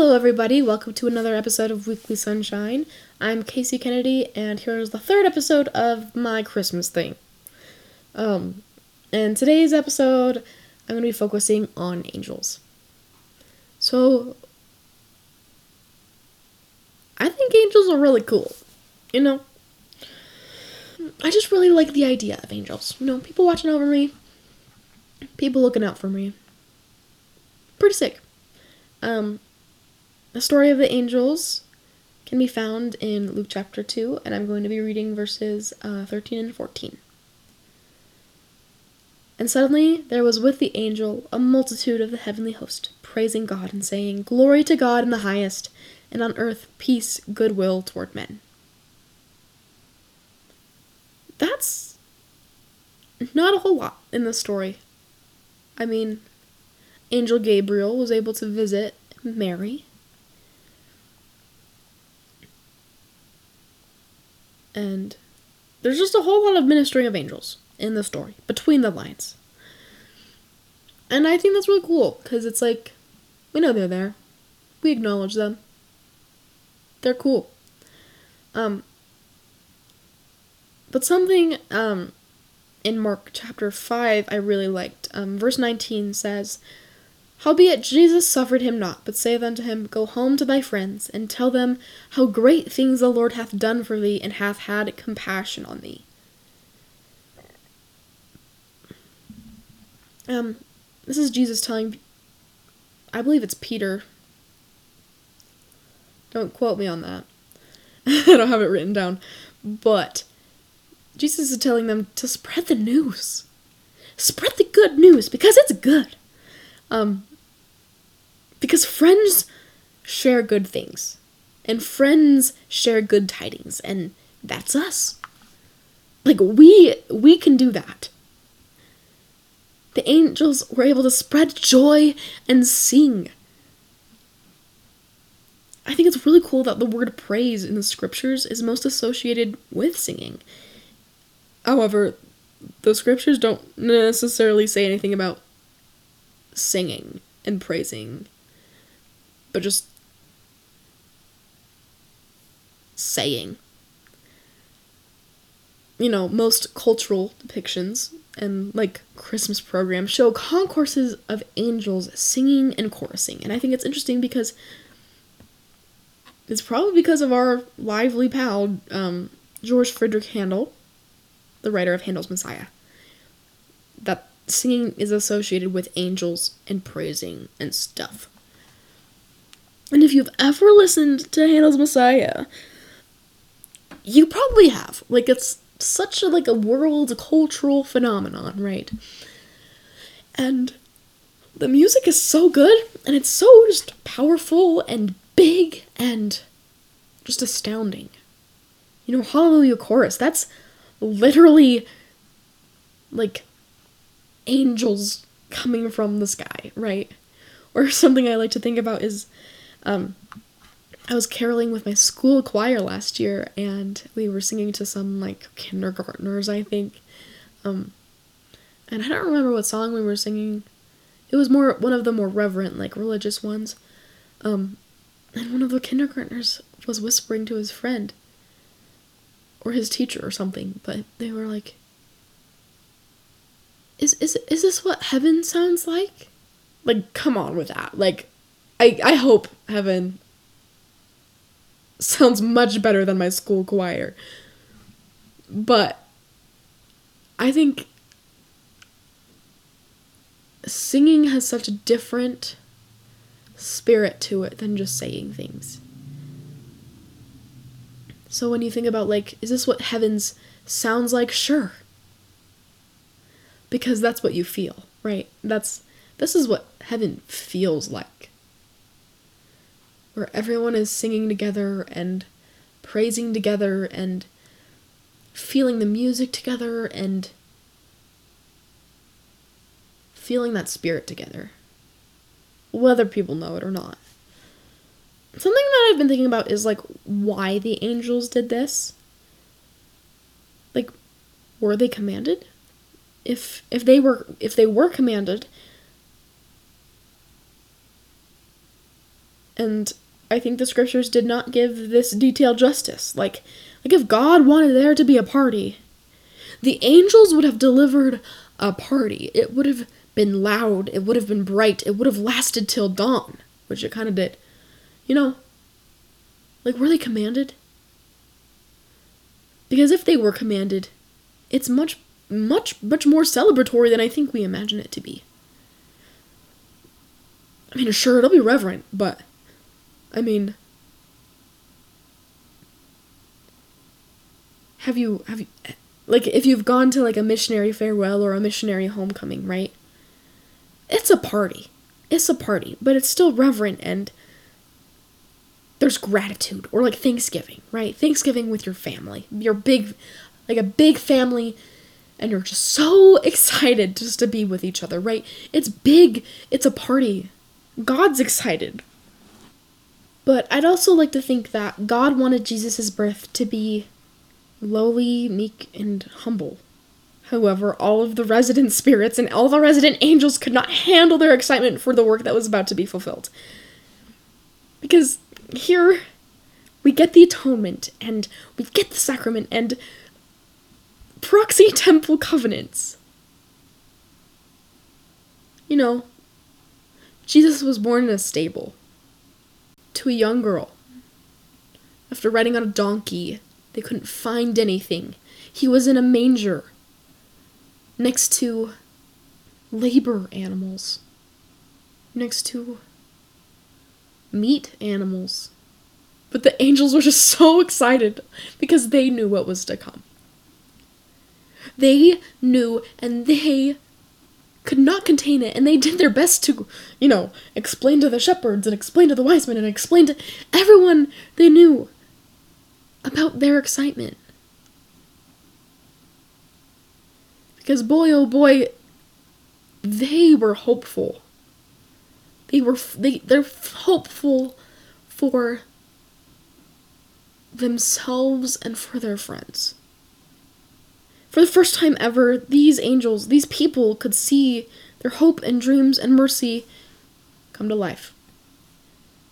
Hello, everybody. Welcome to another episode of Weekly Sunshine. I'm Casey Kennedy, and here's the third episode of my Christmas thing. Um, in today's episode, I'm going to be focusing on angels. So, I think angels are really cool. You know, I just really like the idea of angels. You know, people watching over me, people looking out for me. Pretty sick. Um, the story of the angels can be found in Luke chapter 2, and I'm going to be reading verses uh, 13 and 14. And suddenly there was with the angel a multitude of the heavenly host, praising God and saying, Glory to God in the highest, and on earth peace, goodwill toward men. That's not a whole lot in this story. I mean, Angel Gabriel was able to visit Mary. And there's just a whole lot of ministering of angels in the story, between the lines. And I think that's really cool, because it's like, we know they're there. We acknowledge them. They're cool. Um, but something um, in Mark chapter 5 I really liked. Um, verse 19 says, Howbeit Jesus suffered him not, but saith unto him, Go home to thy friends, and tell them how great things the Lord hath done for thee, and hath had compassion on thee. Um, this is Jesus telling, I believe it's Peter. Don't quote me on that. I don't have it written down. But Jesus is telling them to spread the news. Spread the good news because it's good. Um, because friends share good things, and friends share good tidings, and that's us. Like we we can do that. The angels were able to spread joy and sing. I think it's really cool that the word praise in the scriptures is most associated with singing. However, the scriptures don't necessarily say anything about singing and praising, but just saying. You know, most cultural depictions and like Christmas programs show concourses of angels singing and chorusing. And I think it's interesting because it's probably because of our lively pal, um, George Friedrich Handel, the writer of Handel's Messiah, that singing is associated with angels and praising and stuff. And if you've ever listened to Handel's Messiah, you probably have. Like it's such a like a world cultural phenomenon, right? And the music is so good and it's so just powerful and big and just astounding. You know, Hallelujah chorus, that's literally like angels coming from the sky, right? Or something I like to think about is um I was caroling with my school choir last year and we were singing to some like kindergartners, I think. Um and I don't remember what song we were singing. It was more one of the more reverent like religious ones. Um and one of the kindergartners was whispering to his friend or his teacher or something, but they were like Is is is this what heaven sounds like? Like come on with that. Like I I hope heaven sounds much better than my school choir. But I think singing has such a different spirit to it than just saying things. So when you think about like is this what heavens sounds like? Sure. Because that's what you feel, right? That's this is what heaven feels like where everyone is singing together and praising together and feeling the music together and feeling that spirit together, whether people know it or not. Something that I've been thinking about is like why the angels did this. Like, were they commanded? If if they were if they were commanded, And I think the scriptures did not give this detail justice. Like like if God wanted there to be a party, the angels would have delivered a party. It would have been loud, it would have been bright, it would have lasted till dawn, which it kind of did. You know, like were they commanded? Because if they were commanded, it's much much much more celebratory than I think we imagine it to be. I mean, sure, it'll be reverent, but I mean, have you have you like if you've gone to like a missionary farewell or a missionary homecoming, right? It's a party. It's a party, but it's still reverent and there's gratitude or like Thanksgiving, right? Thanksgiving with your family. Your big like a big family and you're just so excited just to be with each other, right? It's big. It's a party. God's excited. But I'd also like to think that God wanted Jesus' birth to be lowly, meek, and humble. However, all of the resident spirits and all the resident angels could not handle their excitement for the work that was about to be fulfilled. Because here we get the atonement and we get the sacrament and proxy temple covenants. You know, Jesus was born in a stable to a young girl. After riding on a donkey, they couldn't find anything. He was in a manger next to labor animals, next to meat animals. But the angels were just so excited because they knew what was to come. They knew and they could not contain it, and they did their best to, you know, explain to the shepherds and explain to the wise men and explain to everyone they knew about their excitement. Because boy oh boy, they were hopeful. They were they they're hopeful for themselves and for their friends. For the first time ever, these angels, these people could see their hope and dreams and mercy come to life.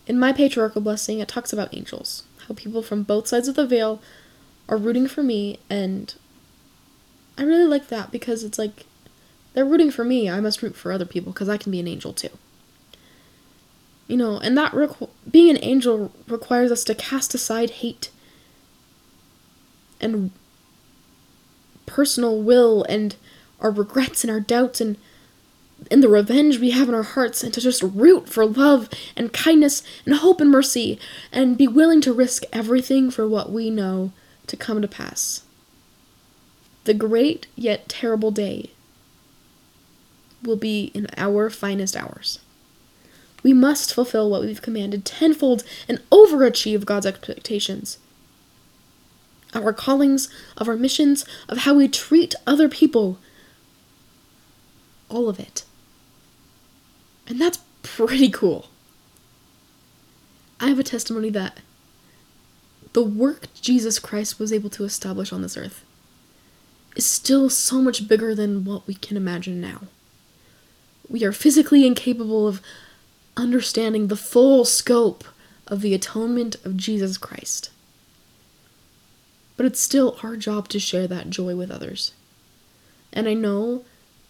In my patriarchal blessing, it talks about angels, how people from both sides of the veil are rooting for me, and I really like that because it's like they're rooting for me, I must root for other people because I can be an angel too. You know, and that requ- being an angel requires us to cast aside hate and personal will and our regrets and our doubts and and the revenge we have in our hearts and to just root for love and kindness and hope and mercy and be willing to risk everything for what we know to come to pass. The great yet terrible day will be in our finest hours. We must fulfill what we've commanded tenfold and overachieve God's expectations our callings, of our missions, of how we treat other people. All of it. And that's pretty cool. I have a testimony that the work Jesus Christ was able to establish on this earth is still so much bigger than what we can imagine now. We are physically incapable of understanding the full scope of the atonement of Jesus Christ. But it's still our job to share that joy with others. And I know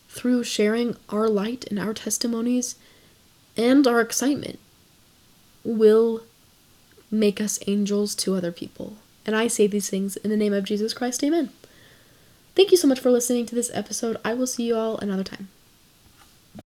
through sharing our light and our testimonies and our excitement will make us angels to other people. And I say these things in the name of Jesus Christ. Amen. Thank you so much for listening to this episode. I will see you all another time.